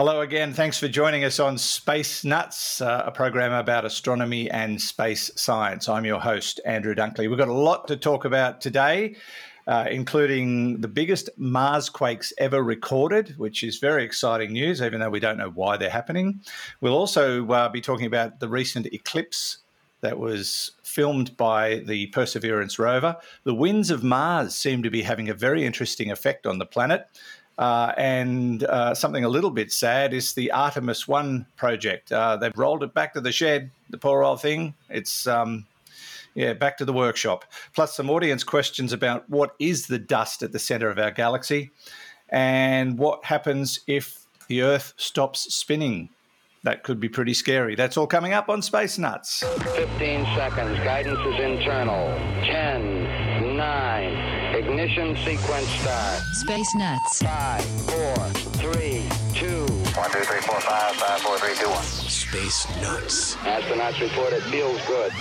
Hello again. Thanks for joining us on Space Nuts, uh, a program about astronomy and space science. I'm your host, Andrew Dunkley. We've got a lot to talk about today, uh, including the biggest Mars quakes ever recorded, which is very exciting news, even though we don't know why they're happening. We'll also uh, be talking about the recent eclipse that was filmed by the Perseverance rover. The winds of Mars seem to be having a very interesting effect on the planet. Uh, and uh, something a little bit sad is the Artemis 1 project. Uh, they've rolled it back to the shed, the poor old thing. It's, um, yeah, back to the workshop. Plus, some audience questions about what is the dust at the center of our galaxy and what happens if the Earth stops spinning. That could be pretty scary. That's all coming up on Space Nuts. 15 seconds. Guidance is internal. 10, 9, Ignition sequence start. Space Nuts. Five, four, three, two. One, two, three, four, five, five, four, three, two, one. Space Nuts. Astronauts report it feels good.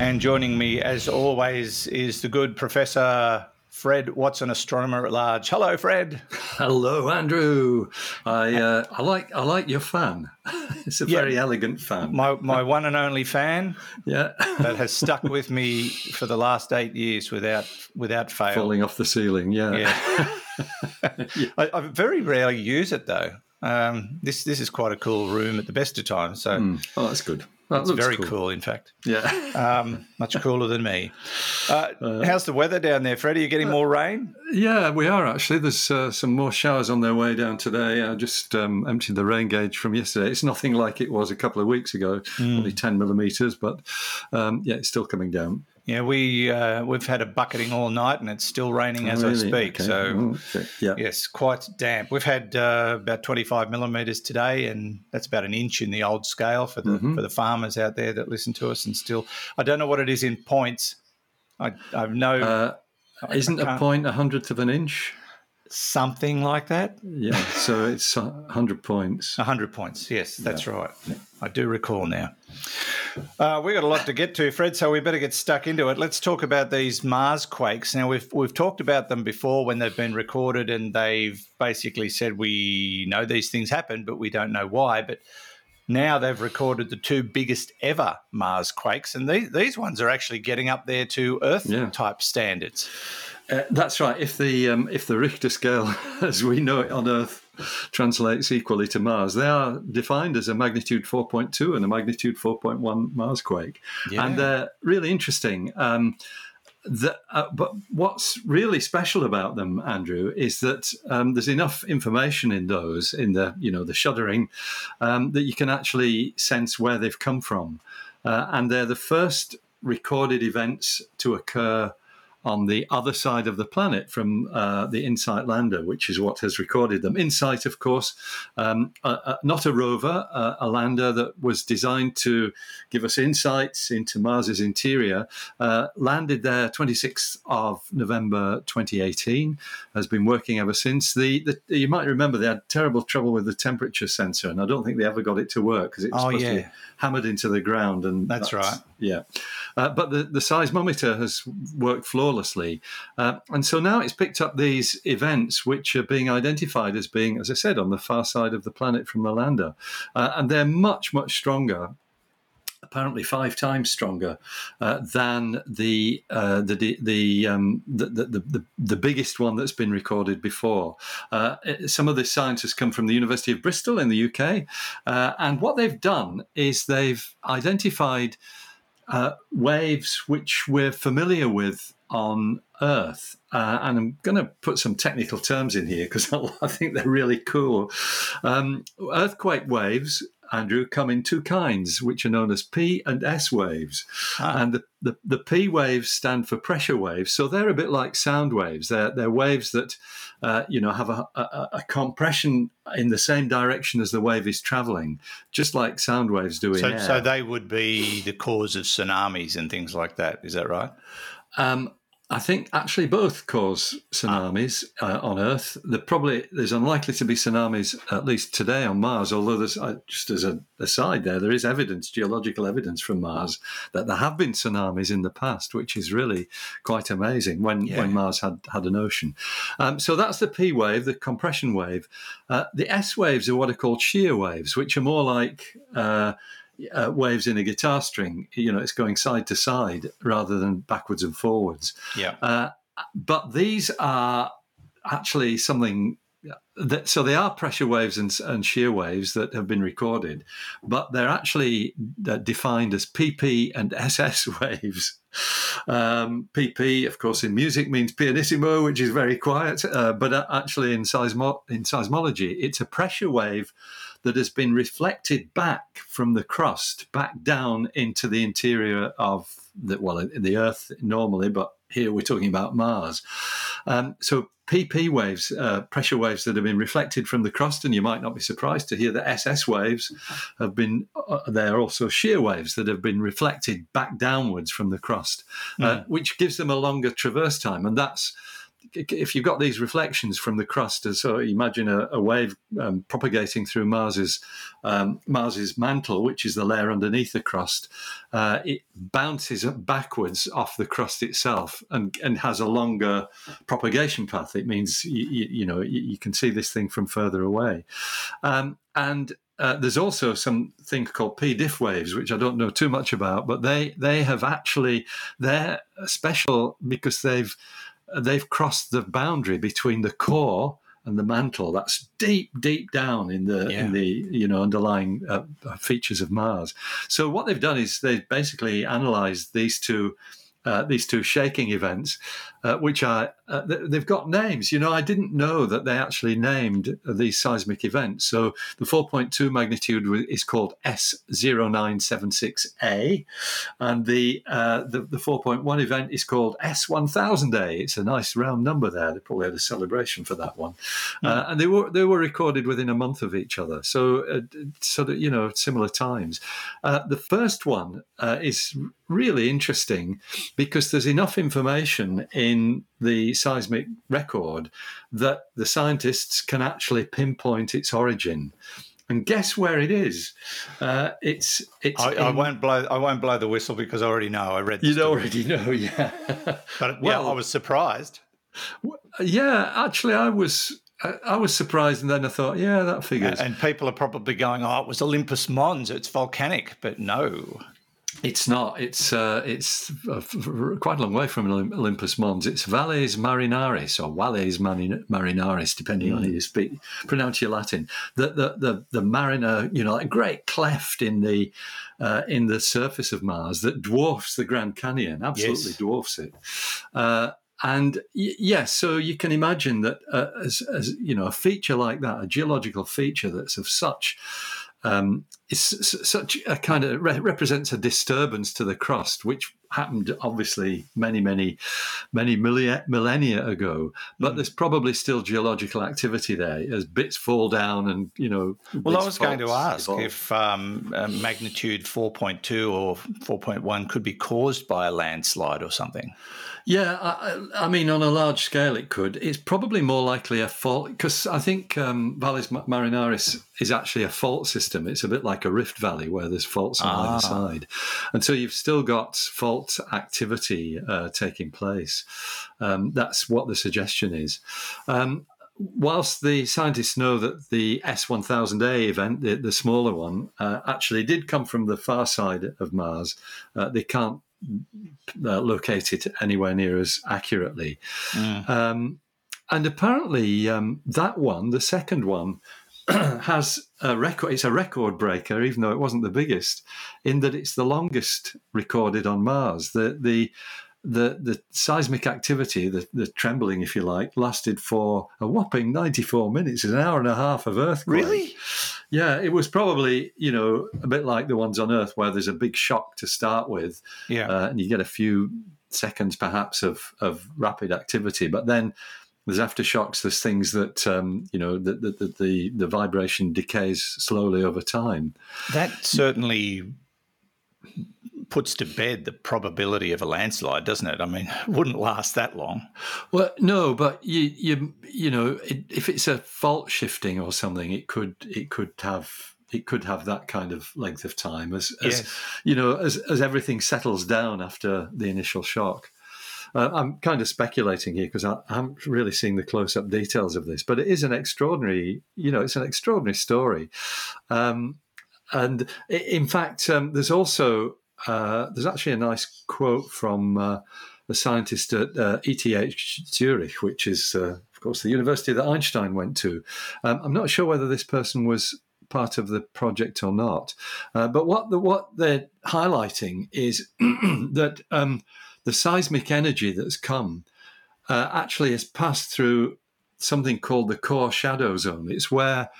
And joining me, as always, is the good Professor Fred Watson, astronomer at large. Hello, Fred. Hello, Andrew. I uh, I like I like your fan. it's a Yeah. very elegant fan. My, my one and only fan yeah, that has stuck with me for the last eight years without without fail. falling off the ceiling. Yeah, Yeah. I, I very rarely use it though. Um, this this is quite a cool room at the best of times. So Oh, that's good. That it's looks very cool. in fact. Yeah. Um, much cooler than me. Uh, how's the weather down there, Fred? Are you getting more rain? Yeah, we are actually. There's uh, some more showers on their way down today. I just um, emptied the rain gauge from yesterday. It's nothing like it was a couple of weeks ago, Hmm. only 10 millimetres, but um, yeah, it's still coming down. Yeah, we uh, we've had a bucketing all night, and it's still raining as I speak. Okay. So. Oh, okay. yeah. Yes, quite damp. We've had uh, about 25 millimetres today, and that's about an inch in the old scale for the Mm-hmm. for the farmers out there that listen to us. And still, I don't know what it is in points. I I've no Uh, isn't a point a hundredth of an inch? something like that. Yeah, so it's a 100 points. 100 points. Yes, that's right. I do recall now. Uh, we've got a lot to get to, Fred, so we better get stuck into it. Let's talk about these Mars quakes. Now, we've, we've talked about them before when they've been recorded, and they've basically said we know these things happen, but we don't know why. But now they've recorded the two biggest ever Mars quakes, and these, these ones are actually getting up there to Earth Yeah. type standards. Uh, that's right. If the um, if the Richter scale, as we know it on Earth, translates equally to Mars, they are defined as a magnitude 4.2 and a magnitude 4.1 Mars quake, Yeah. and they're really interesting. Um, the, uh, but what's really special about them, Andrew, is that um, there's enough information in those, in the you know the shuddering, um, that you can actually sense where they've come from, uh, and they're the first recorded events to occur on the other side of the planet from uh, the InSight lander, which is what has recorded them. InSight, of course, um, uh, uh, not a rover, a lander that was designed to give us insights into Mars's interior, uh, landed there 26th of November 2018, has been working ever since. The, the You might remember they had terrible trouble with the temperature sensor, and I don't think they ever got it to work because it was Oh, supposed to be hammered into the ground. And That's right. Yeah. Uh, but the, the seismometer has worked flawlessly. Uh, and so now it's picked up these events which are being identified as being, as I said, on the far side of the planet from the lander. Uh, and they're much, much stronger. Apparently, five times stronger uh, than the uh, the the, um, the, the the the biggest one that's been recorded before. Uh, some of the scientists come from the University of Bristol in the UK, uh, and what they've done is they've identified uh, waves which we're familiar with on Earth. Uh, and I'm going to put some technical terms in here because I think they're really cool. Um, earthquake waves, Andrew, come in two kinds, which are known as P and S waves. Ah. And the, the, the P waves stand for pressure waves. So they're a bit like sound waves. They're, they're waves that, uh, you know, have a, a, a compression in the same direction as the wave is traveling, just like sound waves do in So, air. so they would be the cause of tsunamis and things like that. Is that right? Um, I think actually both cause tsunamis uh, on Earth. There probably there's unlikely to be tsunamis at least today on Mars. Although there's uh, just as a aside there, there is evidence, geological evidence from Mars that there have been tsunamis in the past, which is really quite amazing when Yeah. when Mars had had an ocean. Um, so that's the P wave, the compression wave. Uh, the S waves are what are called shear waves, which are more like uh, waves in a guitar string. You know, it's going side to side rather than backwards and forwards. Yeah. Uh, but these are actually something that so they are pressure waves and, and shear waves that have been recorded, but they're actually defined as PP and SS waves. Um, PP, of course, in music means pianissimo, which is very quiet, uh, but uh, actually in, seismo- in seismology, it's a pressure wave that has been reflected back from the crust back down into the interior of the well the Earth normally, but here we're talking about Mars. Um, so PP waves, uh, pressure waves that have been reflected from the crust, and you might not be surprised to hear that SS waves have been. Uh, they're also shear waves that have been reflected back downwards from the crust, uh, which gives them a longer traverse time, and that's if you've got these reflections from the crust, so imagine a, a wave um, propagating through Mars's um, Mars's mantle, which is the layer underneath the crust, uh, it bounces backwards off the crust itself and, and has a longer propagation path. It means you, you, know you, you, can see this thing from further away, um, and uh, there's also something called P diff waves, which I don't know too much about, but they they have actually they're special because they've they've crossed the boundary between the core and the mantle. That's deep, deep down in the yeah. in the you know underlying uh, features of Mars. So what they've done is they've basically analysed these two. Uh, these two shaking events, uh, which are uh, they've got names. You know, I didn't know that they actually named these seismic events. So the 4.2 magnitude is called S0976A, and the uh, the, the 4.1 event is called S1000A. It's a nice round number there. They probably had a celebration for that one, mm. and they were they were recorded within a month of each other. So uh, sort of you know similar times. Uh, the first one is really interesting because there's enough information in the seismic record that the scientists can actually pinpoint its origin. And guess where it is? Uh, it's it's. I, I, won't blow. I won't blow the whistle because I already know. I read. You already know, yeah. but well, yeah, I was surprised. Yeah, actually, I was. I was surprised, and then I thought, yeah, that figures. And people are probably going, "Oh, it was Olympus Mons. It's volcanic," but no. It's not. It's uh, it's uh, quite a long way from Olympus Mons. It's Valles Marineris or Valles Marineris, depending mm. on how you speak, pronounce your Latin. The the the, the mariner, you know, a great cleft in the uh, in the surface of Mars that dwarfs the Grand Canyon. Absolutely yes. dwarfs it. Uh, and yes, yeah, so you can imagine that uh, as, as you know, a feature like that, a geological feature that's of such um, it's such a kind of re- represents a disturbance to the crust, which happened obviously many, many, many millennia, millennia ago. But mm. there's probably still geological activity there as bits fall down, and you know. Well, I was going to ask evolve. if um, magnitude 4.2 or 4.1 could be caused by a landslide or something. Yeah, I, I, mean, on a large scale, it could. It's probably more likely a fault because I think um, Valles Marineris is actually a fault system. It's a bit like a rift valley where there's faults on ah. either side, and so you've still got fault activity uh, taking place. Um, that's what the suggestion is. Um, whilst the scientists know that the S1000A event, the, the smaller one, uh, actually did come from the far side of Mars, uh, they can't uh, locate it anywhere near as accurately. Mm. Um, and apparently, um, that one, the second one, has a record. It's a record breaker, even though it wasn't the biggest, in that it's the longest recorded on Mars. The the the, the seismic activity, the, the trembling, if you like, lasted for a whopping 94 minutes, an hour and a half of earthquake. Really? Yeah, it was probably, you know, a bit like the ones on Earth where there's a big shock to start with. Yeah. Uh, and you get a few seconds perhaps of, of rapid activity. But then there's aftershocks, there's things that, um, you know, the, the, the, the vibration decays slowly over time. That certainly puts to bed the probability of a landslide, doesn't it? I mean, it wouldn't last that long. Well, no, but you you you know, it, if it's a fault shifting or something, it could it could have it could have that kind of length of time as, as Yes. you know as as everything settles down after the initial shock. Uh, I'm kind of speculating here because I, I haven't really seen the close-up details of this, but it is an extraordinary, you know, it's an extraordinary story. Um, and in fact, um, there's also uh, there's actually a nice quote from uh, a scientist at uh, ETH Zurich, which is, uh, of course, the university that Einstein went to. Um, I'm not sure whether this person was part of the project or not, uh, but what the, what they're highlighting is that um, the seismic energy that's come actually has passed through something called the core shadow zone. It's where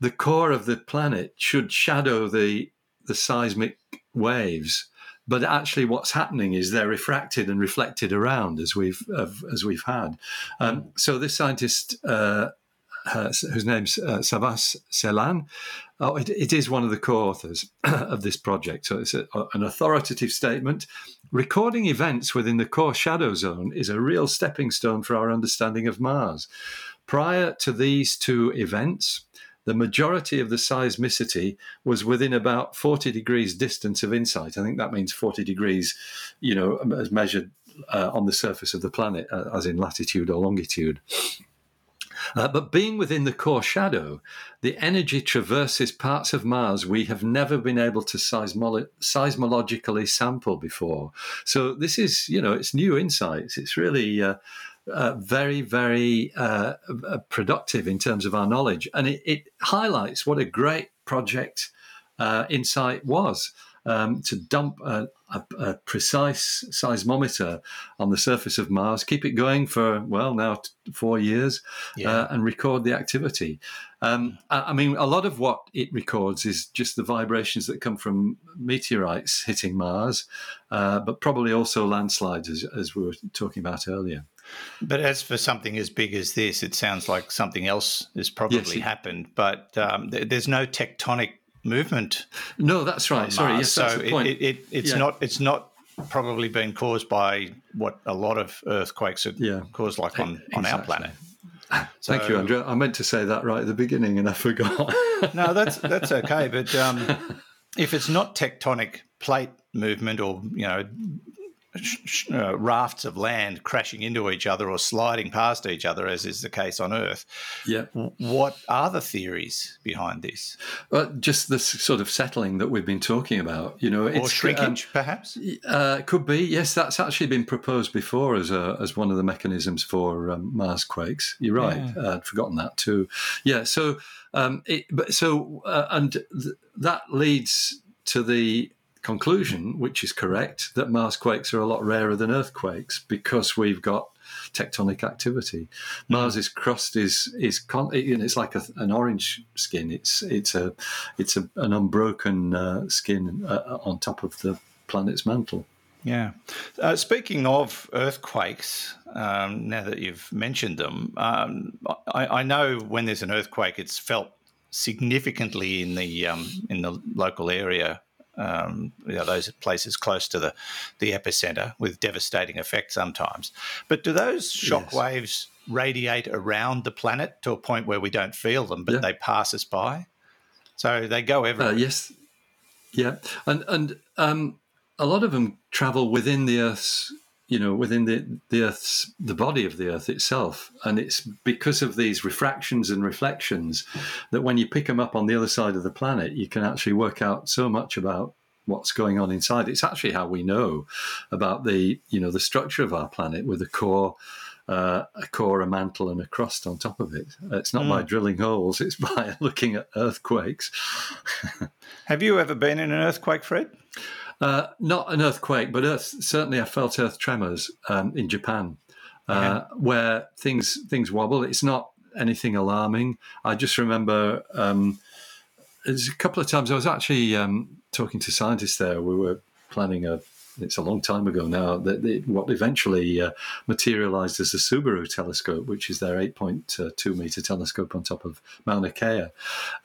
the core of the planet should shadow the the seismic waves, but actually, what's happening is they're refracted and reflected around as we've as we've had. Um, so this scientist. Uh, uh, whose name's uh, Savas Ceylan. Oh, it, it is one of the co-authors of this project. So it's a, an authoritative statement. Recording events within the core shadow zone is a real stepping stone for our understanding of Mars. Prior to these two events, the majority of the seismicity was within about 40 degrees distance of InSight. I think that means 40 degrees, you know, as measured uh, on the surface of the planet, uh, as in latitude or longitude. Uh, but being within the core shadow, the energy traverses parts of Mars we have never been able to seismolo- seismologically sample before. So this is, you know, it's new insights. It's really uh, very, very uh, uh, productive in terms of our knowledge, and it, it highlights what a great project uh, InSight was. Um, to dump a, a, a precise seismometer on the surface of Mars, keep it going for well now t- four years, uh, and record the activity. Um, I, I mean, a lot of what it records is just the vibrations that come from meteorites hitting Mars, uh, but probably also landslides, as, as we were talking about earlier. But as for something as big as this, it sounds like something else has probably Yes, it- happened. But um, th- there's no tectonic movement. No, that's right. Sorry, yes, so it, it, it, it's Yeah. not it's not probably been caused by what a lot of earthquakes are Yeah. caused, like on, on our Exactly. planet. Thank you, So- Andrew. I meant to say that right at the beginning, and I forgot. No, that's that's okay. But um, if it's not tectonic plate movement or you know uh, rafts of land crashing into each other or sliding past each other, as is the case on Earth, yeah. what are the theories behind this? Well, just this sort of settling that we've been talking about, you know, Or it's shrinkage, perhaps? um, uh, could be yes. That's actually been proposed before as a, as one of the mechanisms for um, Mars quakes. You're right. Uh, I'd forgotten that too. Yeah. So, um, it, but so uh, and th- that leads to the conclusion, which is correct, that Mars quakes are a lot rarer than earthquakes because we've got tectonic activity. Mars's crust is is con- it's like a, an orange skin. It's it's a it's a, an unbroken uh, skin uh, on top of the planet's mantle. Yeah. Uh, speaking of earthquakes, um, now that you've mentioned them, um, I, I know when there's an earthquake, it's felt significantly in the um, in the local area. Um, you know, those places close to the the epicenter with devastating effect sometimes. But do those shock Yes. waves radiate around the planet to a point where we don't feel them, but Yeah. they pass us by? So they go everywhere. Uh, yes, yeah, and and um, a lot of them travel within the Earth's, you know, within the the Earth's the body of the Earth itself, and it's because of these refractions and reflections that when you pick them up on the other side of the planet, you can actually work out so much about what's going on inside. It's actually how we know about the you know the structure of our planet with the core. Uh, a core, a mantle, and a crust on top of it. It's not by drilling holes; it's by looking at earthquakes. Have you ever been in an earthquake, Fred? Uh, not an earthquake, but earth, certainly I felt earth tremors um, in Japan, uh, where things things wobble. It's not anything alarming. I just remember um, there's a couple of times I was actually um, talking to scientists there. We were planning a. It's a long time ago now. That what eventually uh, materialized as the Subaru telescope, which is their 8.2 meter telescope on top of Mauna Kea,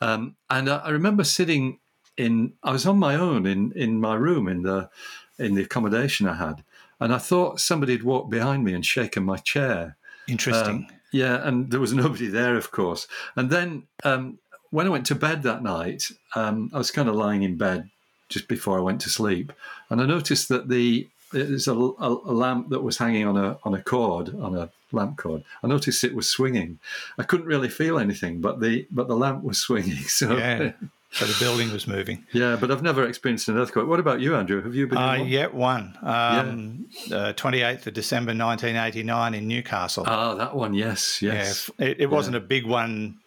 um, and I, I remember sitting in I was on my own in in my room in the in the accommodation I had, and I thought somebody had walked behind me and shaken my chair. Interesting. Um, yeah, and there was nobody there, of course. And then um, when I went to bed that night, um, I was kind of lying in bed just before I went to sleep, and I noticed that the there's a, a, a, lamp that was hanging on a on a cord on a lamp cord. I noticed it was swinging. I couldn't really feel anything, but the but the lamp was swinging. So yeah. So the building was moving. Yeah, but I've never experienced an earthquake. What about you, Andrew? Have you been? Uh, one? Yeah, one. Um, yeah. 28th of December 1989 in Newcastle. Ah, that one. Yes, yes. Yeah, it, it wasn't a big one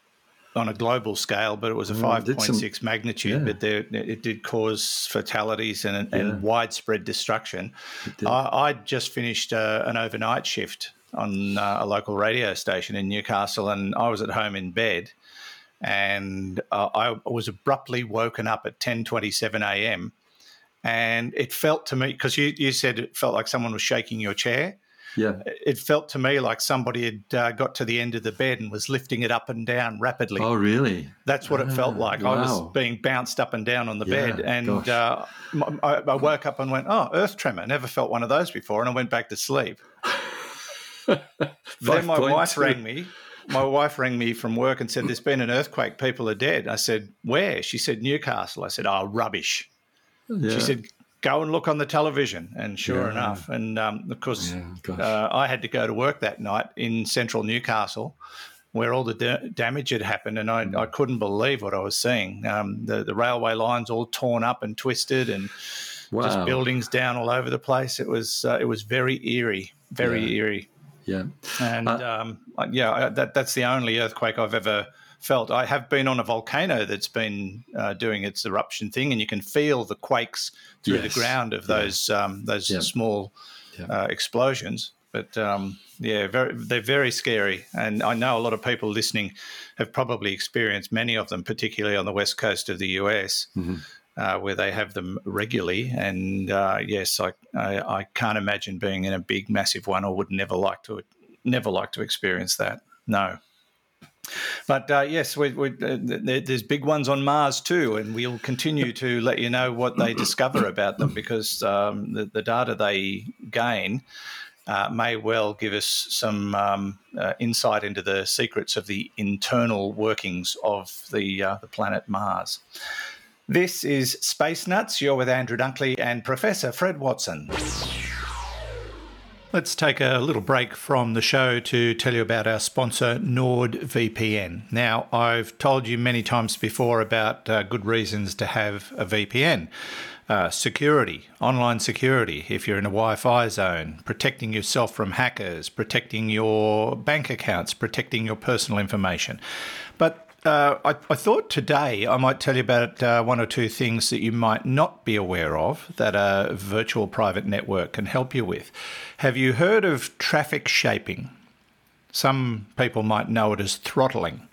on a global scale, but it was a mm, 5.6 some, magnitude. Yeah. But there, it did cause fatalities and, and widespread destruction. I, I just finished uh, an overnight shift on uh, a local radio station in Newcastle, and I was at home in bed, and uh, I was abruptly woken up at 10:27 a.m. And it felt to me because you, you said it felt like someone was shaking your chair. Yeah. It felt to me like somebody had uh, got to the end of the bed and was lifting it up and down rapidly. Oh, really? That's what it felt ah, like. Wow. I was being bounced up and down on the yeah, bed. And uh, I, I, woke up and went, oh, earth tremor. Never felt one of those before. And I went back to sleep. then my wife rang me. My wife rang me from work and said, There's been an earthquake. People are dead. I said, Where? She said, Newcastle. I said, Oh, rubbish. Yeah. She said, go and look on the television. And sure yeah. enough, and um, of course, yeah, uh, I had to go to work that night in central Newcastle, where all the da- damage had happened, and I, mm. I, couldn't believe what I was seeing. Um, the, the railway lines all torn up and twisted, and wow. just buildings down all over the place. It was uh, it was very eerie, very yeah. eerie. Yeah, and uh, um, yeah, that that's the only earthquake I've ever felt. I have been on a volcano that's been uh, doing its eruption thing, and you can feel the quakes through yes. the ground of those yeah. um, those yeah. small yeah. Uh, explosions. But um, yeah, very, they're very scary, and I know a lot of people listening have probably experienced many of them, particularly on the west coast of the US. Mm-hmm. Uh, where they have them regularly, and uh, yes, I, I, I can't imagine being in a big, massive one. or would never like to, never like to experience that. No. But uh, yes, we, we, uh, there's big ones on Mars too, and we'll continue to let you know what they discover about them because um, the, the, data they gain uh, may well give us some um, uh, insight into the secrets of the internal workings of the, uh, the planet Mars. This is Space Nuts. You're with Andrew Dunkley and Professor Fred Watson. Let's take a little break from the show to tell you about our sponsor, NordVPN. Now, I've told you many times before about uh, good reasons to have a VPN. Uh, security, online security, if you're in a Wi Fi zone, protecting yourself from hackers, protecting your bank accounts, protecting your personal information. But uh, I, I, thought today I might tell you about uh, one or two things that you might not be aware of that a virtual private network can help you with. Have you heard of traffic shaping? Some people might know it as throttling.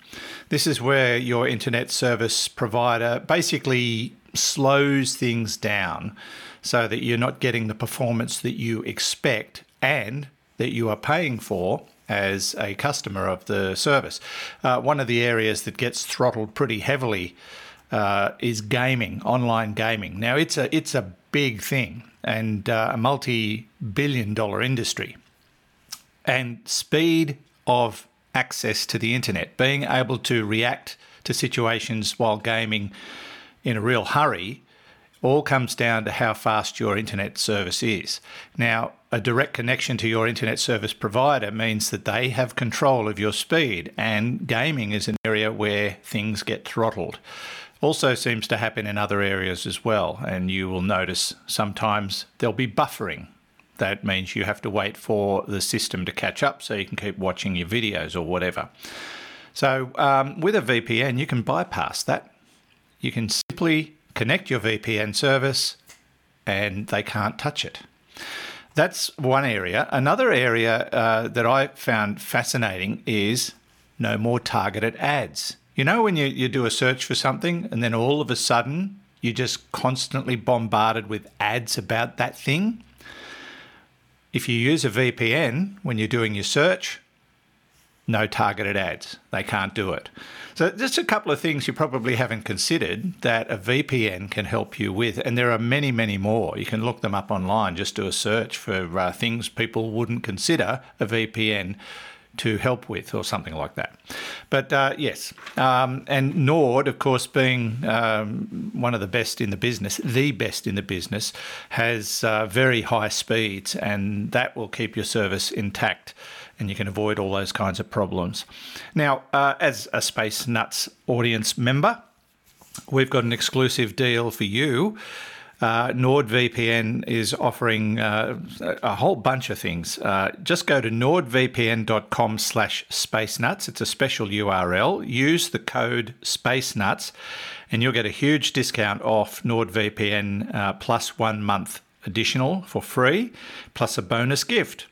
This is where your internet service provider basically slows things down so that you're not getting the performance that you expect and that you are paying for as a customer of the service. Uh, one of the areas that gets throttled pretty heavily uh, is gaming, online gaming. Now it's a it's a big thing and uh, a multi-billion-dollar industry, and speed of access to the internet, being able to react to situations while gaming in a real hurry all comes down to how fast your internet service is. Now, a direct connection to your internet service provider means that they have control of your speed, and gaming is an area where things get throttled. Also, seems to happen in other areas as well, and you will notice sometimes there'll be buffering. That means you have to wait for the system to catch up so you can keep watching your videos or whatever. So, um, with a VPN, you can bypass that. You can simply connect your VPN service and they can't touch it. That's one area. Another area uh, that I found fascinating is no more targeted ads. You know, when you, you do a search for something and then all of a sudden you're just constantly bombarded with ads about that thing? If you use a VPN when you're doing your search, no targeted ads. They can't do it. So, just a couple of things you probably haven't considered that a VPN can help you with. And there are many, many more. You can look them up online, just do a search for uh, things people wouldn't consider a VPN to help with, or something like that. But uh, yes, um, and Nord, of course, being um, one of the best in the business, the best in the business, has uh, very high speeds, and that will keep your service intact. And you can avoid all those kinds of problems. Now, uh, as a Space Nuts audience member, we've got an exclusive deal for you uh, NordVPN is offering uh, a whole bunch of things. Uh, just go to nordvpn.com slash spacenuts. It's a special URL. Use the code spacenuts and you'll get a huge discount off NordVPN uh, plus one month additional for free, plus a bonus gift.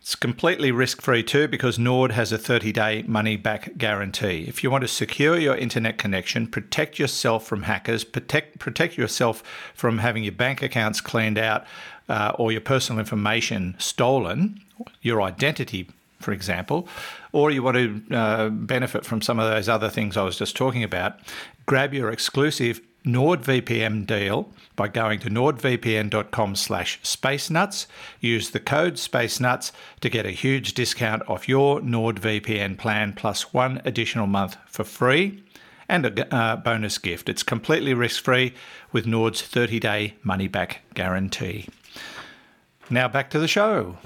It's completely risk free too because Nord has a 30 day money back guarantee. If you want to secure your internet connection, protect yourself from hackers, protect, protect yourself from having your bank accounts cleaned out uh, or your personal information stolen, your identity, for example, or you want to uh, benefit from some of those other things I was just talking about, grab your exclusive NordVPN deal by going to nordvpn.com slash spacenuts. Use the code spacenuts to get a huge discount off your NordVPN plan plus one additional month for free and a uh, bonus gift. It's completely risk-free with Nord's 30-day money-back guarantee. Now back to the show.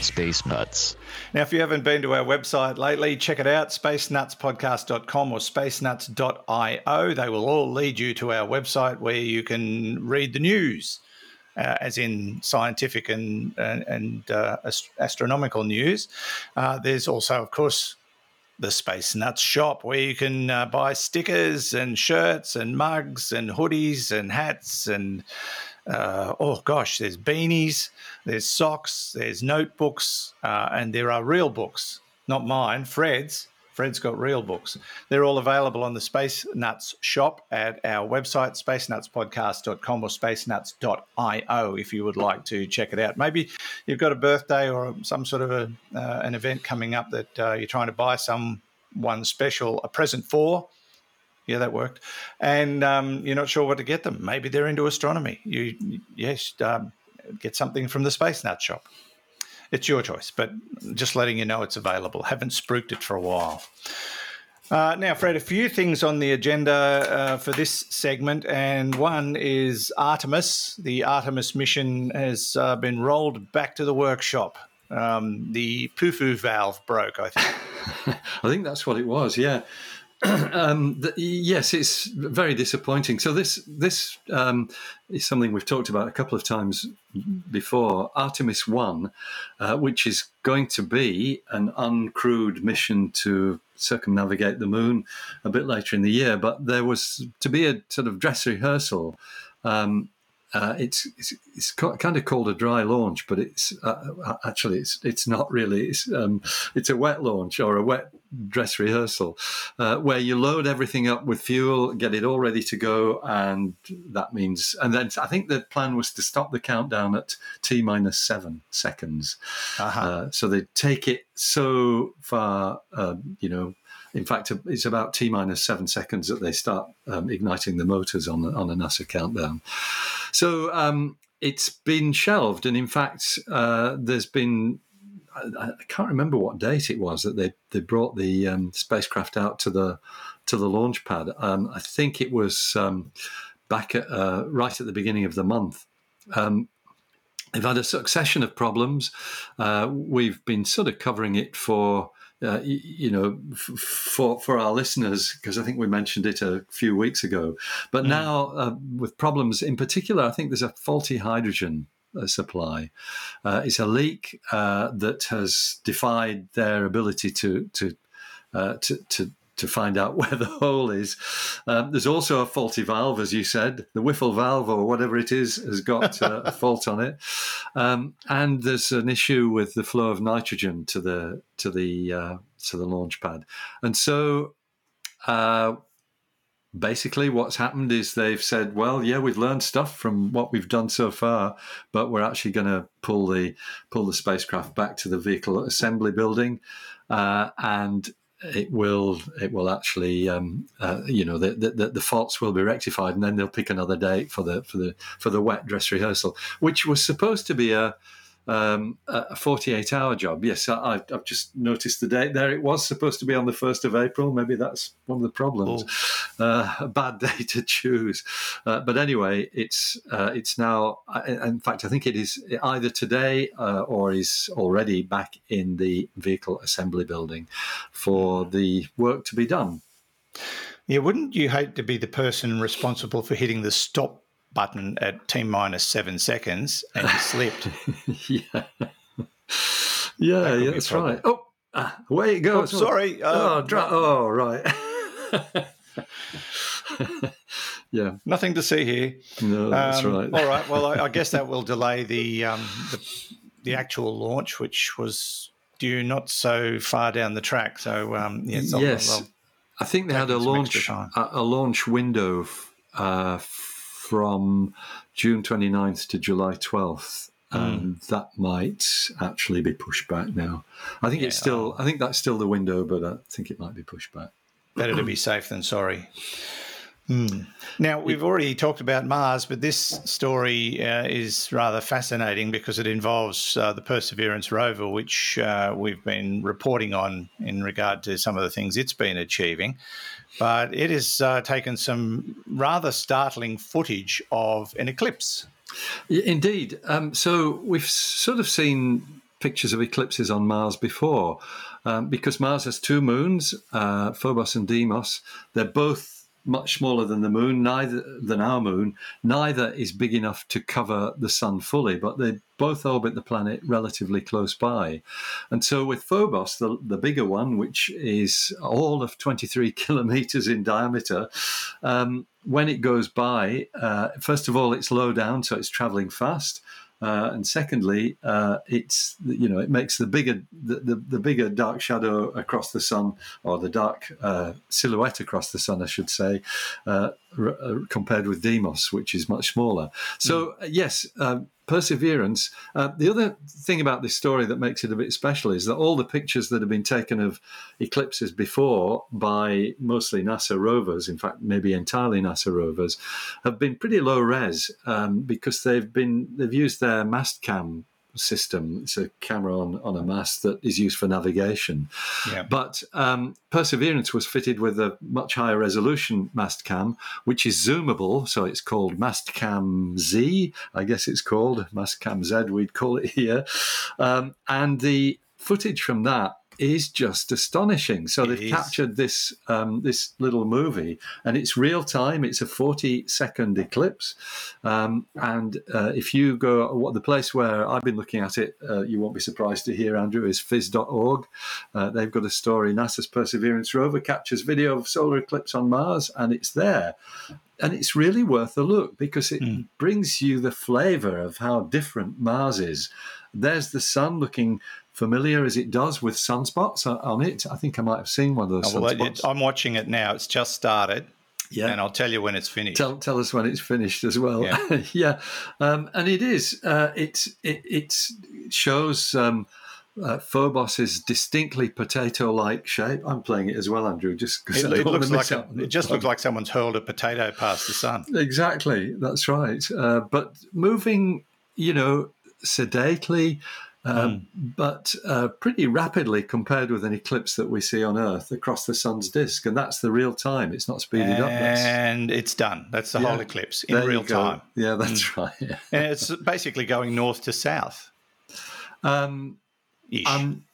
Space Nuts. Now, if you haven't been to our website lately, check it out spacenutspodcast.com or spacenuts.io. They will all lead you to our website where you can read the news, uh, as in scientific and, and, and uh, ast- astronomical news. Uh, there's also, of course, the Space Nuts shop where you can uh, buy stickers and shirts and mugs and hoodies and hats and uh, oh gosh, there's beanies, there's socks, there's notebooks, uh, and there are real books. Not mine, Fred's. Fred's got real books. They're all available on the Space Nuts shop at our website, spacenutspodcast.com or spacenuts.io if you would like to check it out. Maybe you've got a birthday or some sort of a, uh, an event coming up that uh, you're trying to buy someone special a present for yeah, that worked. And um, you're not sure what to get them. Maybe they're into astronomy. You, yes, um, get something from the Space Nut shop. It's your choice, but just letting you know it's available. Haven't spruiked it for a while. Uh, now, Fred, a few things on the agenda uh, for this segment, and one is Artemis. The Artemis mission has uh, been rolled back to the workshop. Um, the PUFU valve broke, I think. I think that's what it was. Yeah. um, the, yes, it's very disappointing. So this this um, is something we've talked about a couple of times before. Artemis One, uh, which is going to be an uncrewed mission to circumnavigate the moon a bit later in the year, but there was to be a sort of dress rehearsal. Um, uh, it's, it's, it's kind of called a dry launch, but it's uh, uh, actually it's it's not really. It's um, it's a wet launch or a wet dress rehearsal, uh, where you load everything up with fuel, get it all ready to go, and that means. And then I think the plan was to stop the countdown at t minus seven seconds. Uh-huh. Uh, so they take it so far, um, you know, in fact, it's about t minus seven seconds that they start um, igniting the motors on the, on a NASA countdown. So um, it's been shelved, and in fact, uh, there's been I, can't remember what date it was that they, they brought the um, spacecraft out to the to the launch pad. Um, I think it was um, back at uh, right at the beginning of the month. Um, they've had a succession of problems. Uh, we've been sort of covering it for uh, you know, f- for for our listeners, because I think we mentioned it a few weeks ago. But mm. now, uh, with problems in particular, I think there's a faulty hydrogen uh, supply. Uh, it's a leak uh, that has defied their ability to to uh, to, to to find out where the hole is. Um, there's also a faulty valve, as you said. The Wiffle valve, or whatever it is, has got uh, a fault on it, um, and there's an issue with the flow of nitrogen to the to the uh, to the launch pad, and so. Uh, basically what's happened is they've said, well, yeah, we've learned stuff from what we've done so far, but we're actually going to pull the pull the spacecraft back to the vehicle assembly building, uh, and it will it will actually um, uh, you know the, the the faults will be rectified, and then they'll pick another date for the for the for the wet dress rehearsal, which was supposed to be a um, a 48 hour job. Yes, I, have just noticed the date there. It was supposed to be on the 1st of April. Maybe that's one of the problems. Uh, a bad day to choose. Uh, but anyway, it's uh, it's now, in fact, I think it is either today uh, or is already back in the vehicle assembly building for the work to be done. Yeah, wouldn't you hate to be the person responsible for hitting the stop button at T minus seven seconds and you slipped. yeah. Yeah, that yeah that's right. Oh, uh, away it goes. Oh, sorry. Uh, oh, dra- oh, right. yeah. Nothing to see here. No, that's um, right. all right. Well, I, I, guess that will delay the, um, the, the actual launch, which was due not so far down the track. So um, yeah, yes, I think they had a launch a, a, launch window uh, from June 29th to July 12th. And mm. that might actually be pushed back now. I think yeah, it's still, I think that's still the window, but I think it might be pushed back. Better to be safe than sorry. Hmm. Now, we've already talked about Mars, but this story uh, is rather fascinating because it involves uh, the Perseverance rover, which uh, we've been reporting on in regard to some of the things it's been achieving. But it has uh, taken some rather startling footage of an eclipse. Indeed. Um, so we've sort of seen pictures of eclipses on Mars before um, because Mars has two moons, uh, Phobos and Deimos. They're both much smaller than the moon, neither than our moon. Neither is big enough to cover the sun fully, but they both orbit the planet relatively close by. And so with Phobos, the, the bigger one, which is all of 23 kilometers in diameter, um, when it goes by, uh, first of all, it's low down, so it's traveling fast. Uh, and secondly, uh, it's you know it makes the bigger the, the, the, bigger dark shadow across the sun or the dark uh, silhouette across the sun, I should say, uh, r- uh, compared with Deimos, which is much smaller. So mm. yes, um, perseverance. Uh, the other thing about this story that makes it a bit special is that all the pictures that have been taken of eclipses before by mostly NASA rovers, in fact, maybe entirely NASA rovers, have been pretty low res um, because they've been they've used their Mastcam system. It's a camera on, on a mast that is used for navigation. Yeah. But um, Perseverance was fitted with a much higher resolution mast cam, which is zoomable. So it's called Mastcam Z, I guess it's called Mastcam Z, we'd call it here. Um, and the footage from that is just astonishing. So they've captured this um, this little movie, and it's real time. It's a forty second eclipse, um, and uh, if you go, what the place where I've been looking at it, uh, you won't be surprised to hear Andrew is phys.org. Uh, they've got a story. NASA's Perseverance rover captures video of solar eclipse on Mars, and it's there. And it's really worth a look because it mm. brings you the flavour of how different Mars is. There's the sun looking familiar as it does with sunspots on it. I think I might have seen one of those. Oh, well, it, I'm watching it now. It's just started. Yeah, and I'll tell you when it's finished. Tell, tell us when it's finished as well. Yeah, yeah. Um, and it is. Uh, it's it, it shows. Um, uh, Phobos is distinctly potato-like shape. I'm playing it as well, Andrew. Just it, it looks like a, it just looks like someone's hurled a potato past the sun. Exactly, that's right. Uh, but moving, you know, sedately, mm. but uh, pretty rapidly compared with an eclipse that we see on Earth across the sun's disk. And that's the real time. It's not speeded and up. And it's done. That's the yeah. whole eclipse in real time. Yeah, that's mm. right. Yeah. And it's basically going north to south. Um, um,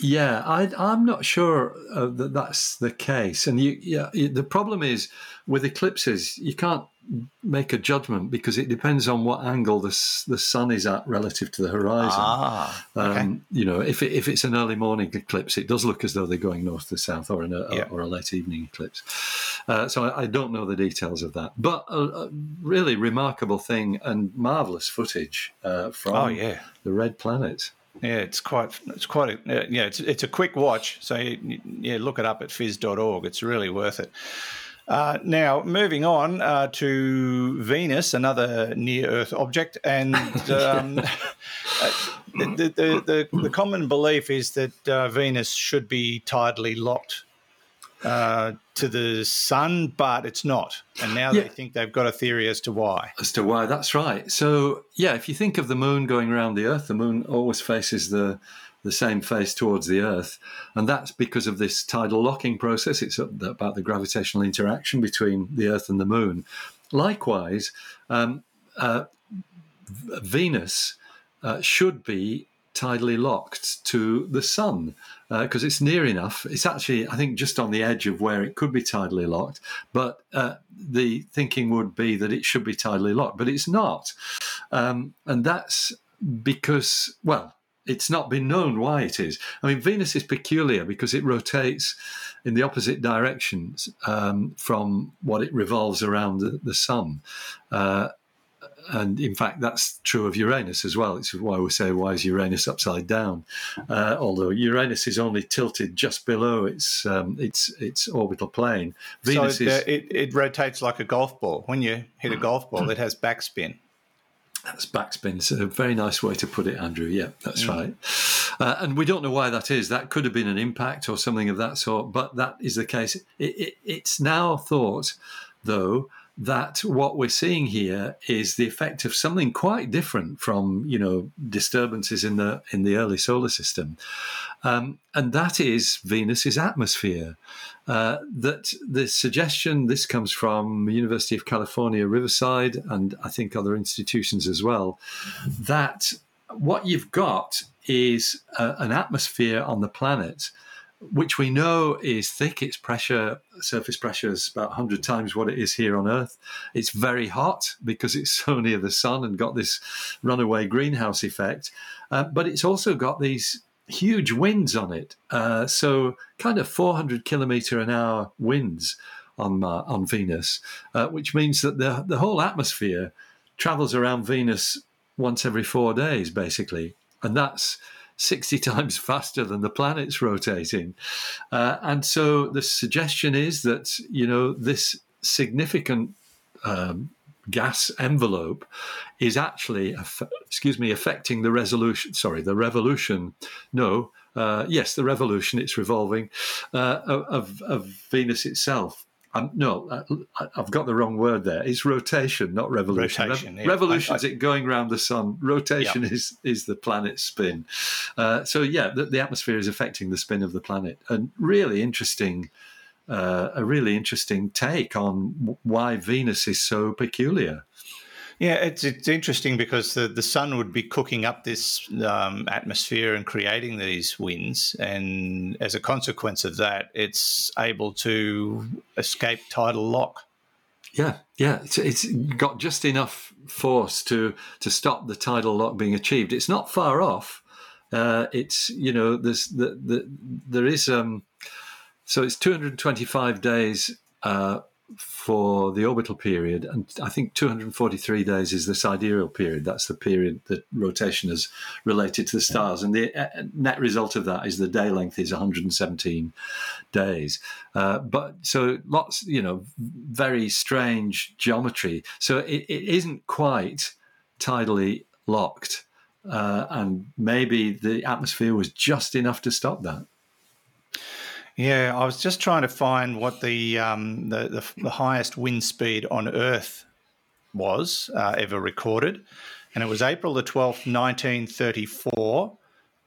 yeah, I, am not sure uh, that that's the case. And you, yeah, the problem is with eclipses, you can't make a judgment because it depends on what angle the the sun is at relative to the horizon. Ah, okay. Um, you know, if it, if it's an early morning eclipse, it does look as though they're going north to south, or, a, yeah. or a late evening eclipse. Uh, so I, I, don't know the details of that, but a, a really remarkable thing and marvelous footage uh, from oh, yeah. the red planet. Yeah, it's quite it's quite a, yeah it's it's a quick watch. So yeah, look it up at phys.org. It's really worth it. Uh, now, moving on uh, to Venus, another near Earth object. And um, uh, the, the, the, the, common belief is that uh, Venus should be tidally locked uh, to the sun, but it's not. And now yeah. they think they've got a theory as to why. As to why, that's right. So, yeah, if you think of the moon going around the Earth, the moon always faces the the same face towards the Earth, and that's because of this tidal locking process. It's about the gravitational interaction between the Earth and the Moon. Likewise, um, uh, Venus uh, should be tidally locked to the Sun because uh, it's near enough. It's actually, I think, just on the edge of where it could be tidally locked. But uh, the thinking would be that it should be tidally locked, but it's not. Um, and that's because, well, it's not been known why it is. I mean, Venus is peculiar because it rotates in the opposite directions um, from what it revolves around the, the sun. Uh, and in fact, that's true of Uranus as well. It's why we say, why is Uranus upside down? Uh, although Uranus is only tilted just below its um, its its orbital plane. Venus so it, is, it, it rotates like a golf ball. When you hit a golf ball, it has backspin. That's backspin. It's a very nice way to put it, Andrew. Yeah, that's mm. right. Uh, and we don't know why that is. That could have been an impact or something of that sort, but that is the case. It, it, it's now thought, though, that what we're seeing here is the effect of something quite different from you know disturbances in the in the early solar system, um, and that is Venus's atmosphere. Uh, that the suggestion this comes from University of California Riverside and I think other institutions as well that what you've got is a, an atmosphere on the planet which we know is thick. Its pressure, surface pressure, is about 100 times what it is here on Earth. It's very hot because it's so near the sun and got this runaway greenhouse effect. Uh, but it's also got these huge winds on it. Uh, so, kind of 400 kilometer an hour winds on uh, on Venus, uh, which means that the the whole atmosphere travels around Venus once every four days, basically, and that's 60 times faster than the planet's rotating. Uh, and so the suggestion is that, you know, this significant um, gas envelope is actually, excuse me, affecting the resolution, sorry, the revolution. No, uh, yes, the revolution, it's revolving uh, of, of Venus itself. Um, no, uh, I've got the wrong word there. It's rotation, not revolution. Rotation, Re- yeah. Revolution is it going around the sun. Rotation yeah. is is the planet's spin. Uh, so yeah, the, the, atmosphere is affecting the spin of the planet, and really interesting. Uh, a really interesting take on why Venus is so peculiar. Yeah, it's it's interesting because the, the sun would be cooking up this um, atmosphere and creating these winds, and as a consequence of that, it's able to escape tidal lock. Yeah, yeah, it's, it's got just enough force to to stop the tidal lock being achieved. It's not far off. Uh, it's you know there's the, the there is um so it's 225 days uh, for the orbital period, and I think 243 days is the sidereal period. That's the period that rotation is related to the stars, and the uh, net result of that is the day length is 117 days. Uh, but so lots, you know, very strange geometry. So it, it isn't quite tidally locked, uh, and maybe the atmosphere was just enough to stop that. Yeah, I was just trying to find what the um, the, the, the, highest wind speed on Earth was uh, ever recorded, and it was April the twelfth, nineteen thirty four.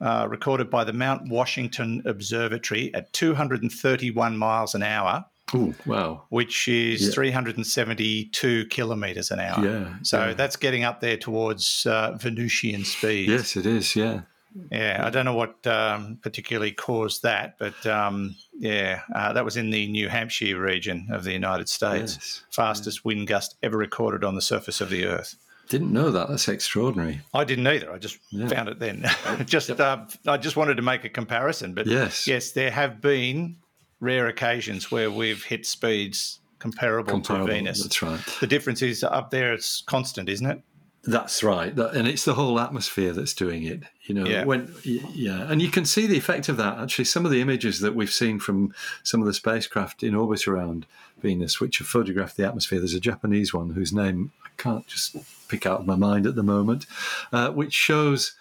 Uh, recorded by the Mount Washington Observatory at 231 miles an hour. Ooh, wow. Which is yeah. 372 kilometers an hour. Yeah. So yeah. that's getting up there towards uh, Venusian speed. Yes, it is. Yeah. Yeah, I don't know what um, particularly caused that, but um, yeah, uh, that was in the New Hampshire region of the United States. Yes. Fastest yeah. wind gust ever recorded on the surface of the Earth. Didn't know that. That's extraordinary. I didn't either. I just yeah. found it then. just yep. uh, I just wanted to make a comparison, but yes, yes, there have been rare occasions where we've hit speeds comparable, comparable to Venus. That's right. The difference is up there; it's constant, isn't it? That's right, that, and it's the whole atmosphere that's doing it. You know, Yeah. when yeah, and you can see the effect of that. Actually, some of the images that we've seen from some of the spacecraft in orbit around Venus, which have photographed the atmosphere. There's a Japanese one whose name I can't just pick out of my mind at the moment, uh, which shows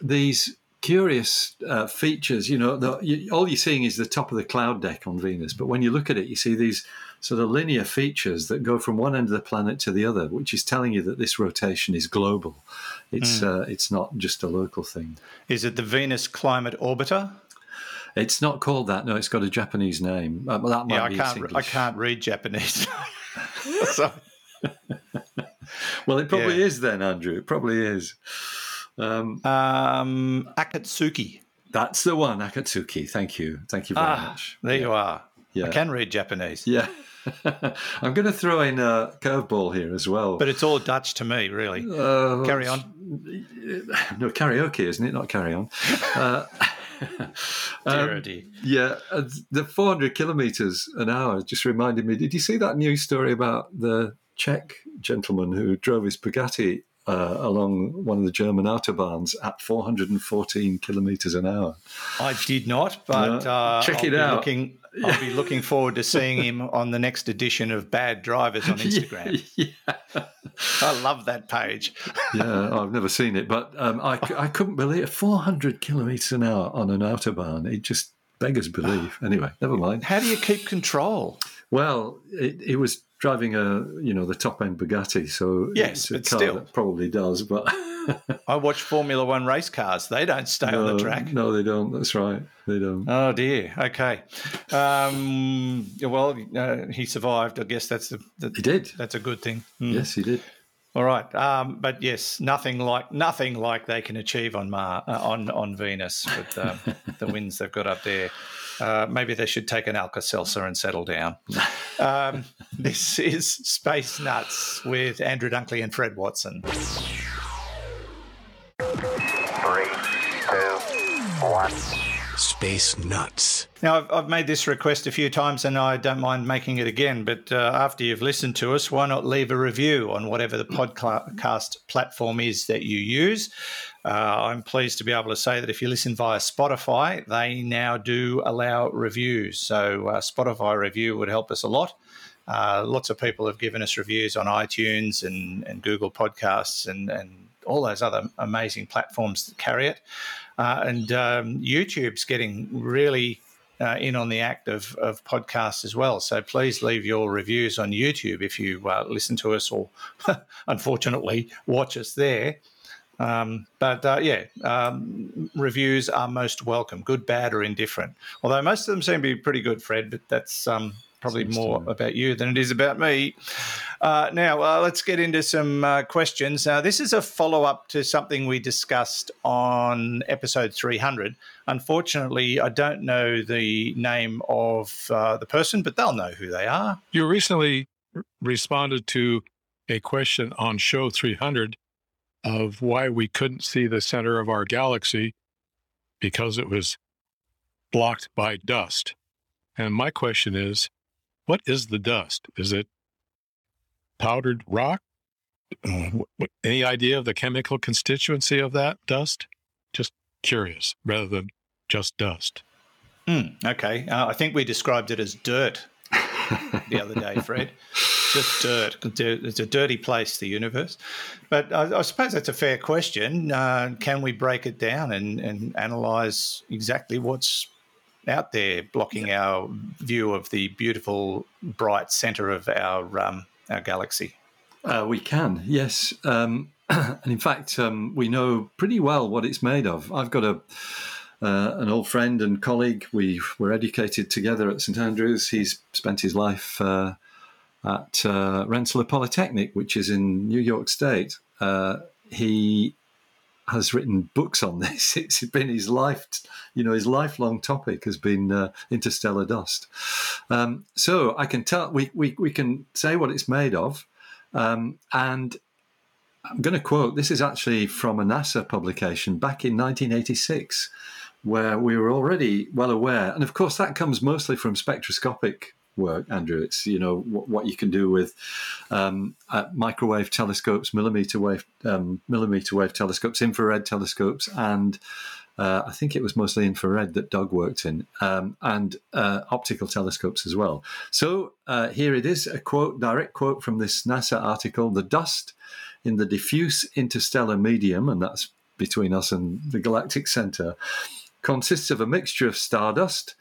these curious uh, features. You know, the, you, all you're seeing is the top of the cloud deck on Venus, but when you look at it, you see these sort of linear features that go from one end of the planet to the other, which is telling you that this rotation is global. It's uh, it's not just a local thing. Is it the Venus Climate Orbiter? It's not called that. No, it's got a Japanese name. Uh, well, that might Yeah, I can't. I can't read Japanese. so, Well, it probably Yeah. is then, Andrew. It probably is. Um, um, Akatsuki. that's the one, Akatsuki. Thank you. Thank you very Ah, much. there you are. Yeah. I can read Japanese, Yeah. I'm going to throw in a curveball here as well. but it's all Dutch to me, really. Uh, Carry on. No, karaoke, isn't it? Not carry on. Uh, um, yeah, uh, the 400 kilometers an hour just reminded me. Did you see that news story about the Czech gentleman who drove his Bugatti uh, along one of the German autobahns at 414 kilometers an hour? I did not, but No. uh, Check I'll it out. Looking, I'll be looking forward to seeing him on the next edition of Bad Drivers on Instagram. yeah, I love that page. yeah, I've never seen it, but um, I, I couldn't believe it. 400 kilometers an hour on an autobahn. It just beggars belief. Anyway, never mind. How do you keep control? Well, it, it was driving a you know the top end Bugatti, so Yes, it's a car still. that probably does, but I watch Formula One race cars. They don't stay on the track. no, they don't. That's right, they don't. Oh dear. Okay. Um, well, uh, he survived. I guess that's the, the He did. that's a good thing. Mm. Yes, he did. All right. Um, but yes, nothing like nothing like they can achieve on Mar uh, on on Venus with um, the winds they've got up there. Uh, maybe they should take an Alka Seltzer and settle down. Um, this is Space Nuts with Andrew Dunkley and Fred Watson. Space Nuts. Now, I've, I've made this request a few times and I don't mind making it again, but uh, after you've listened to us, why not leave a review on whatever the podcast platform is that you use? Uh, I'm pleased to be able to say that if you listen via Spotify, they now do allow reviews. So, uh, Spotify review would help us a lot. Uh, lots of people have given us reviews on iTunes and, and Google Podcasts and, and all those other amazing platforms that carry it. Uh, and um, YouTube's getting really uh, in on the act of, of podcasts as well. So please leave your reviews on YouTube if you uh, listen to us or unfortunately watch us there. Um, but uh, yeah, um, reviews are most welcome, good, bad, or indifferent. Although most of them seem to be pretty good, Fred, but that's um, probably Seems more about you than it is about me. Uh, now, uh, let's get into some uh, questions. Uh, this is a follow up to something we discussed on episode 300. Unfortunately, I don't know the name of uh, the person, but they'll know who they are. You recently r- responded to a question on show 300 of why we couldn't see the center of our galaxy because it was blocked by dust. And my question is what is the dust? Is it powdered rock? Uh, wh- wh- any idea of the chemical constituency of that dust? Just curious rather than just dust. Hmm, okay. Uh, I think we described it as dirt the other day, Fred. Just dirt. It's a dirty place, the universe. But I, I suppose that's a fair question. Uh, can we break it down and, and analyze exactly what's out there blocking our view of the beautiful, bright center of our, um, our galaxy? Uh, we can, yes. Um, and in fact, um, we know pretty well what it's made of. I've got a uh, an old friend and colleague. We were educated together at St Andrews. He's spent his life uh, at uh, Rensselaer Polytechnic, which is in New York State. Uh, he has written books on this. It's been his life, you know, his lifelong topic has been uh, interstellar dust. Um, so I can tell we, we we can say what it's made of. Um, and I'm going to quote this is actually from a NASA publication back in 1986, where we were already well aware. And of course, that comes mostly from spectroscopic work, Andrew. It's you know what, what you can do with um, uh, microwave telescopes, millimeter wave um, millimeter wave telescopes, infrared telescopes, and uh, I think it was mostly infrared that Doug worked in, um, and uh, optical telescopes as well. So uh, here it is, a quote, direct quote from this NASA article: "The dust in the diffuse interstellar medium, and that's between us and the galactic center, consists of a mixture of stardust."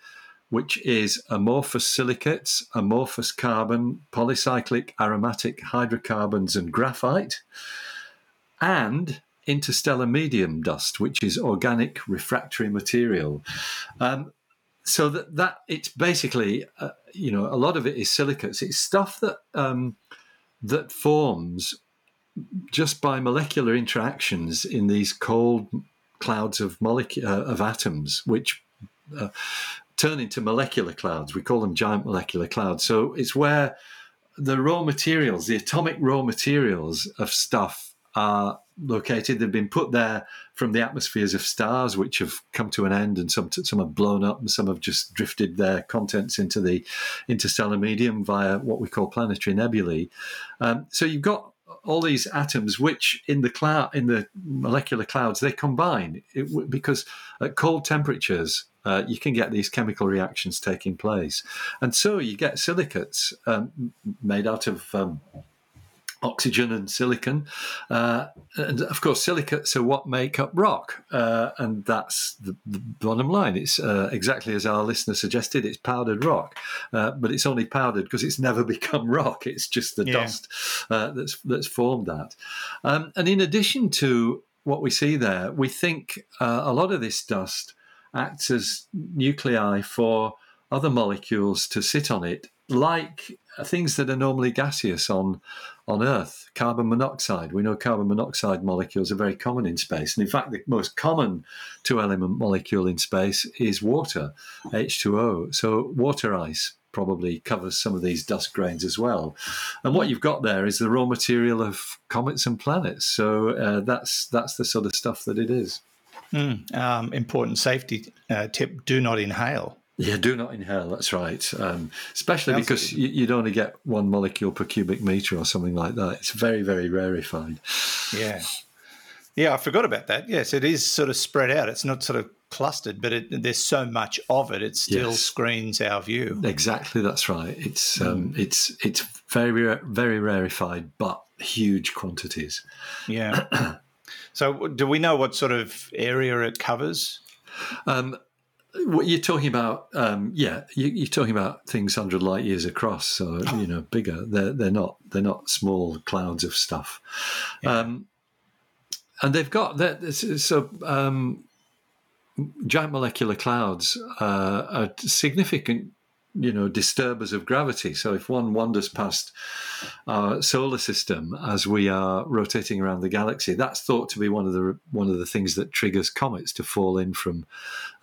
Which is amorphous silicates, amorphous carbon, polycyclic aromatic hydrocarbons, and graphite, and interstellar medium dust, which is organic refractory material. Um, so that, that it's basically, uh, you know, a lot of it is silicates. It's stuff that um, that forms just by molecular interactions in these cold clouds of molecule uh, of atoms, which uh, turn into molecular clouds. We call them giant molecular clouds. So it's where the raw materials, the atomic raw materials of stuff are located. They've been put there from the atmospheres of stars, which have come to an end, and some some have blown up, and some have just drifted their contents into the interstellar medium via what we call planetary nebulae. Um, so you've got all these atoms, which in the cloud, in the molecular clouds, they combine it, because at cold temperatures. Uh, you can get these chemical reactions taking place, and so you get silicates um, made out of um, oxygen and silicon. Uh, and of course, silicates are what make up rock. Uh, and that's the, the, bottom line. It's uh, exactly as our listener suggested it's powdered rock, uh, but it's only powdered because it's never become rock. It's just the yeah. dust uh, that's, that's formed that. Um, and in addition to what we see there, we think uh, a lot of this dust acts as nuclei for other molecules to sit on it, like things that are normally gaseous on on Earth. Carbon monoxide. We know carbon monoxide molecules are very common in space, and in fact, the most common two-element molecule in space is water, H2O. So water ice probably covers some of these dust grains as well. And what you've got there is the raw material of comets and planets. So uh, that's that's the sort of stuff that it is. Mm, um, important safety uh, tip: do not inhale. Yeah, do not inhale. That's right. Um, especially because you, would only get one molecule per cubic meter or something like that. It's very, very rarefied. Yeah. Yeah, I forgot about that. Yes, it is sort of spread out. It's not sort of clustered, but it, there's so much of it, it still yes. screens our view. Exactly, that's right. It's mm. um, it's it's very very rarefied, but huge quantities. Yeah. so, do we know what sort of area it covers? Um, what you're talking about, um, yeah, you, are talking about things hundred light years across, so you know, bigger. They're they're not they're not small clouds of stuff, yeah. um, and they've got that. So um, giant molecular clouds uh, are significant you know disturbers of gravity. So if one wanders past our solar system as we are rotating around the galaxy, that's thought to be one of the one of the things that triggers comets to fall in from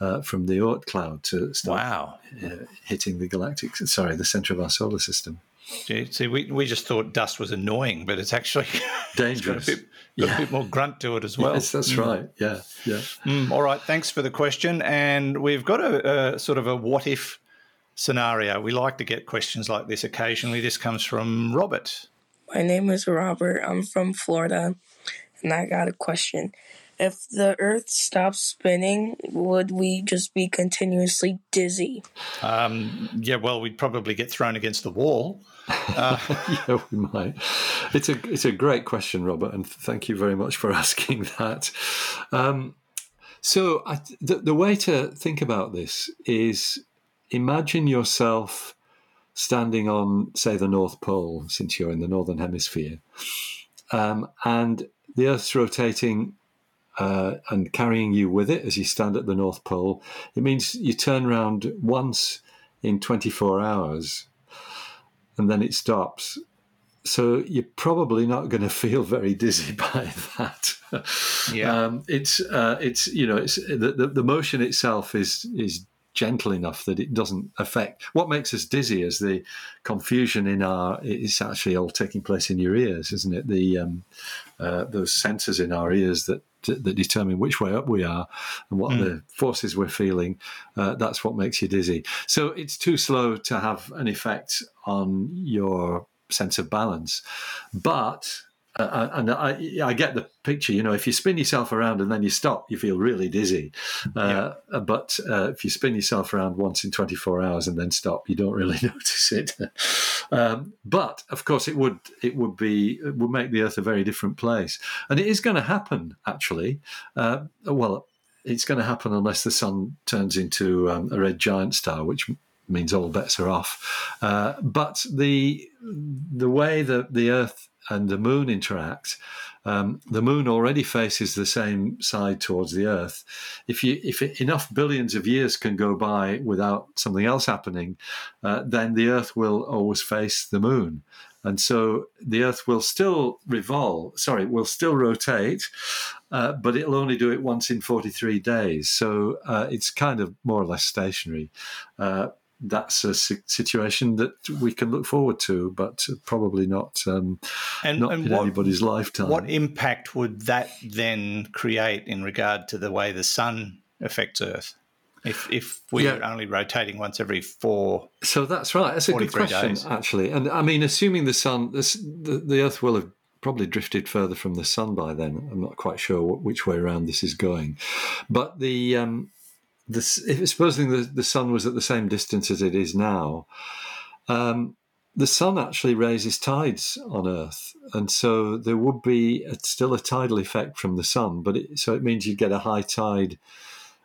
uh, from the Oort cloud to start wow. uh, hitting the galactic sorry the center of our solar system. See, we, we just thought dust was annoying, but it's actually dangerous. it's got, a bit, got yeah. a bit, more grunt to it as well. Yes, that's mm. right. Yeah, yeah. Mm, all right. Thanks for the question, and we've got a, a sort of a what if scenario. We like to get questions like this occasionally. This comes from Robert. My name is Robert. I'm from Florida, and I got a question. If the Earth stopped spinning, would we just be continuously dizzy? Um, yeah, well, we'd probably get thrown against the wall. Uh, yeah, we might. It's a it's a great question, Robert, and thank you very much for asking that. Um, so, I, the, the way to think about this is imagine yourself standing on, say, the North Pole, since you're in the Northern Hemisphere, um, and the Earth's rotating uh, and carrying you with it as you stand at the North Pole. It means you turn around once in 24 hours and then it stops. So you're probably not going to feel very dizzy by that. Yeah, um, it's uh, it's you know it's the, the, the motion itself is is gentle enough that it doesn't affect. What makes us dizzy is the confusion in our. It's actually all taking place in your ears, isn't it? The um, uh, those sensors in our ears that that determine which way up we are and what mm. the forces we're feeling. Uh, that's what makes you dizzy. So it's too slow to have an effect on your sense of balance, but uh, uh, and I, I, get the picture. You know, if you spin yourself around and then you stop, you feel really dizzy. Uh, yeah. But uh, if you spin yourself around once in 24 hours and then stop, you don't really notice it. um, but of course, it would it would be it would make the Earth a very different place, and it is going to happen. Actually, uh, well, it's going to happen unless the sun turns into um, a red giant star, which means all bets are off. Uh, but the the way that the Earth and the moon interact, um, the moon already faces the same side towards the Earth. If you if enough billions of years can go by without something else happening, uh, then the Earth will always face the moon. And so the Earth will still revolve, sorry, will still rotate, uh, but it'll only do it once in 43 days. So uh, it's kind of more or less stationary. Uh, that's a situation that we can look forward to, but probably not, um, and, not and in what, anybody's lifetime. What impact would that then create in regard to the way the sun affects Earth? If, if we're yeah. only rotating once every four, so that's right. That's a good question, days. actually. And I mean, assuming the sun, this, the, the Earth will have probably drifted further from the sun by then. I'm not quite sure which way around this is going, but the um, supposing the, the sun was at the same distance as it is now, um, the sun actually raises tides on Earth, and so there would be a, still a tidal effect from the sun. But it, so it means you'd get a high tide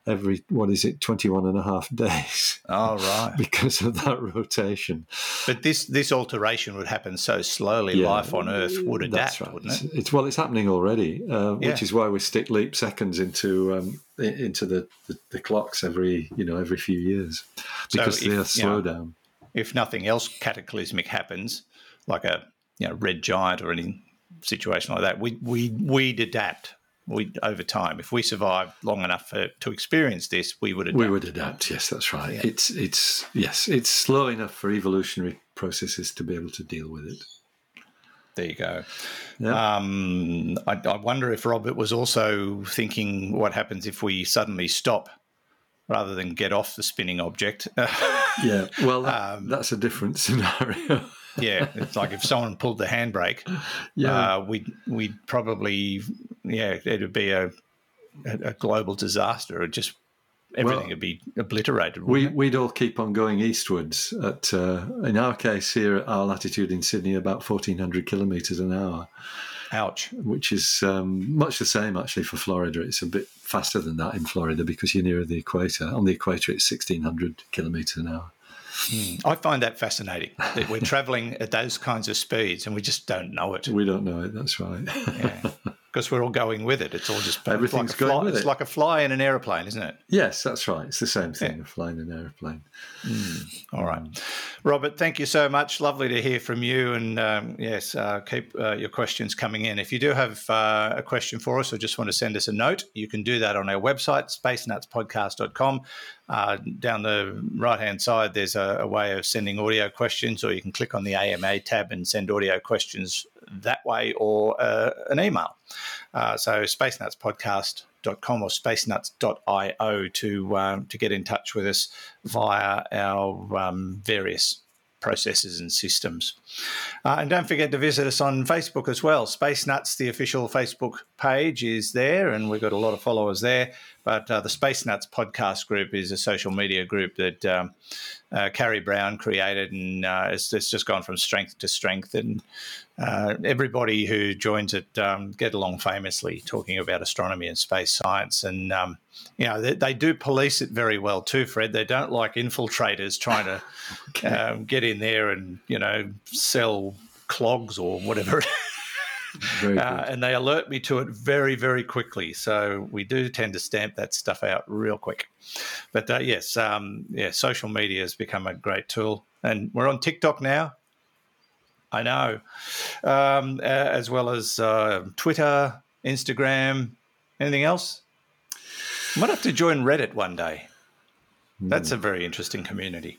every what is it 21 and a half days oh right. because of that rotation. But this this alteration would happen so slowly yeah, life on earth would adapt right. wouldn't it? It's, well it's happening already uh, yeah. which is why we stick leap seconds into um, into the, the, the, clocks every you know every few years because so if, they slow know, down if nothing else cataclysmic happens like a you know red giant or any situation like that we we we'd adapt we over time, if we survive long enough for, to experience this, we would adapt. We would adapt. Yes, that's right. Yeah. It's it's yes, it's slow enough for evolutionary processes to be able to deal with it. There you go. Yeah. Um, I, I, wonder if Robert was also thinking what happens if we suddenly stop rather than get off the spinning object. yeah, well, that, um, that's a different scenario yeah, it's like if someone pulled the handbrake, yeah, uh, we'd we'd probably yeah, it'd be a a, global disaster. It just everything well, would be obliterated. We it? we'd all keep on going eastwards. At uh, in our case here, at our latitude in Sydney, about fourteen hundred kilometres an hour. Ouch! Which is um, much the same actually for Florida. It's a bit faster than that in Florida because you're nearer the equator. On the equator, it's sixteen hundred kilometres an hour. Mm. I find that fascinating that we're traveling at those kinds of speeds and we just don't know it. We don't know it. That's right. yeah. Because we're all going with it. It's all just everything's like going fly, with It's it. like a fly in an aeroplane, isn't it? Yes, that's right. It's the same thing, yeah. flying an aeroplane. Mm. All right, Robert. Thank you so much. Lovely to hear from you. And um, yes, uh, keep uh, your questions coming in. If you do have uh, a question for us or just want to send us a note, you can do that on our website, spacenutspodcast.com. Uh, down the right hand side, there's a, a, way of sending audio questions, or you can click on the AMA tab and send audio questions that way or uh, an email. Uh, so, spacenutspodcast.com or spacenuts.io to, um, to get in touch with us via our um, various processes and systems. Uh, and don't forget to visit us on Facebook as well. Space Nuts, the official Facebook page, is there, and we've got a lot of followers there. But uh, the Space Nuts podcast group is a social media group that um, uh, Carrie Brown created, and uh, it's, it's, just gone from strength to strength. And uh, everybody who joins it um, get along famously, talking about astronomy and space science. And um, you know they, they, do police it very well too, Fred. They don't like infiltrators trying to okay. Um, get in there and you know sell clogs or whatever. Uh, and they alert me to it very, very quickly. So we do tend to stamp that stuff out real quick. But uh, yes, um, yeah, social media has become a great tool, and we're on TikTok now. I know, um, as well as uh, Twitter, Instagram. Anything else? Might have to join Reddit one day. That's a very interesting community.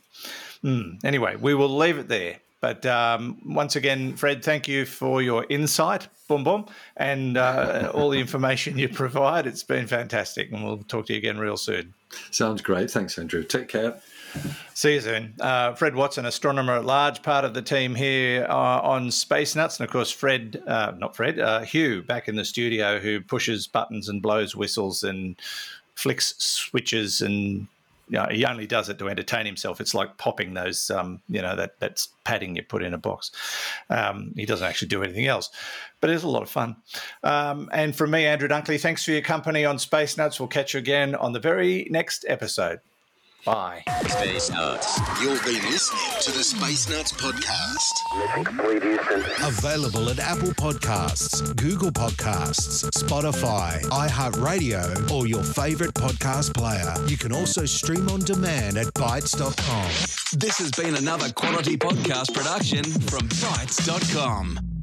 Mm. Anyway, we will leave it there. But um, once again, Fred, thank you for your insight, boom boom, and uh, all the information you provide. It's been fantastic, and we'll talk to you again real soon. Sounds great. Thanks, Andrew. Take care. See you soon. Uh, Fred Watson, astronomer at large, part of the team here uh, on Space Nuts. And of course, Fred, uh, not Fred, uh, Hugh back in the studio who pushes buttons and blows whistles and flicks switches and you know, he only does it to entertain himself. It's like popping those, um, you know, that that's padding you put in a box. Um, he doesn't actually do anything else, but it's a lot of fun. Um, and from me, Andrew Dunkley, thanks for your company on Space Nuts. We'll catch you again on the very next episode. Bye. Space Nuts. You'll be listening to the Space Nuts podcast. Mission complete, Houston. Available at Apple Podcasts, Google Podcasts, Spotify, iHeartRadio, or your favorite podcast player. You can also stream on demand at Bitesz.com. This has been another quality podcast production from Bitesz.com.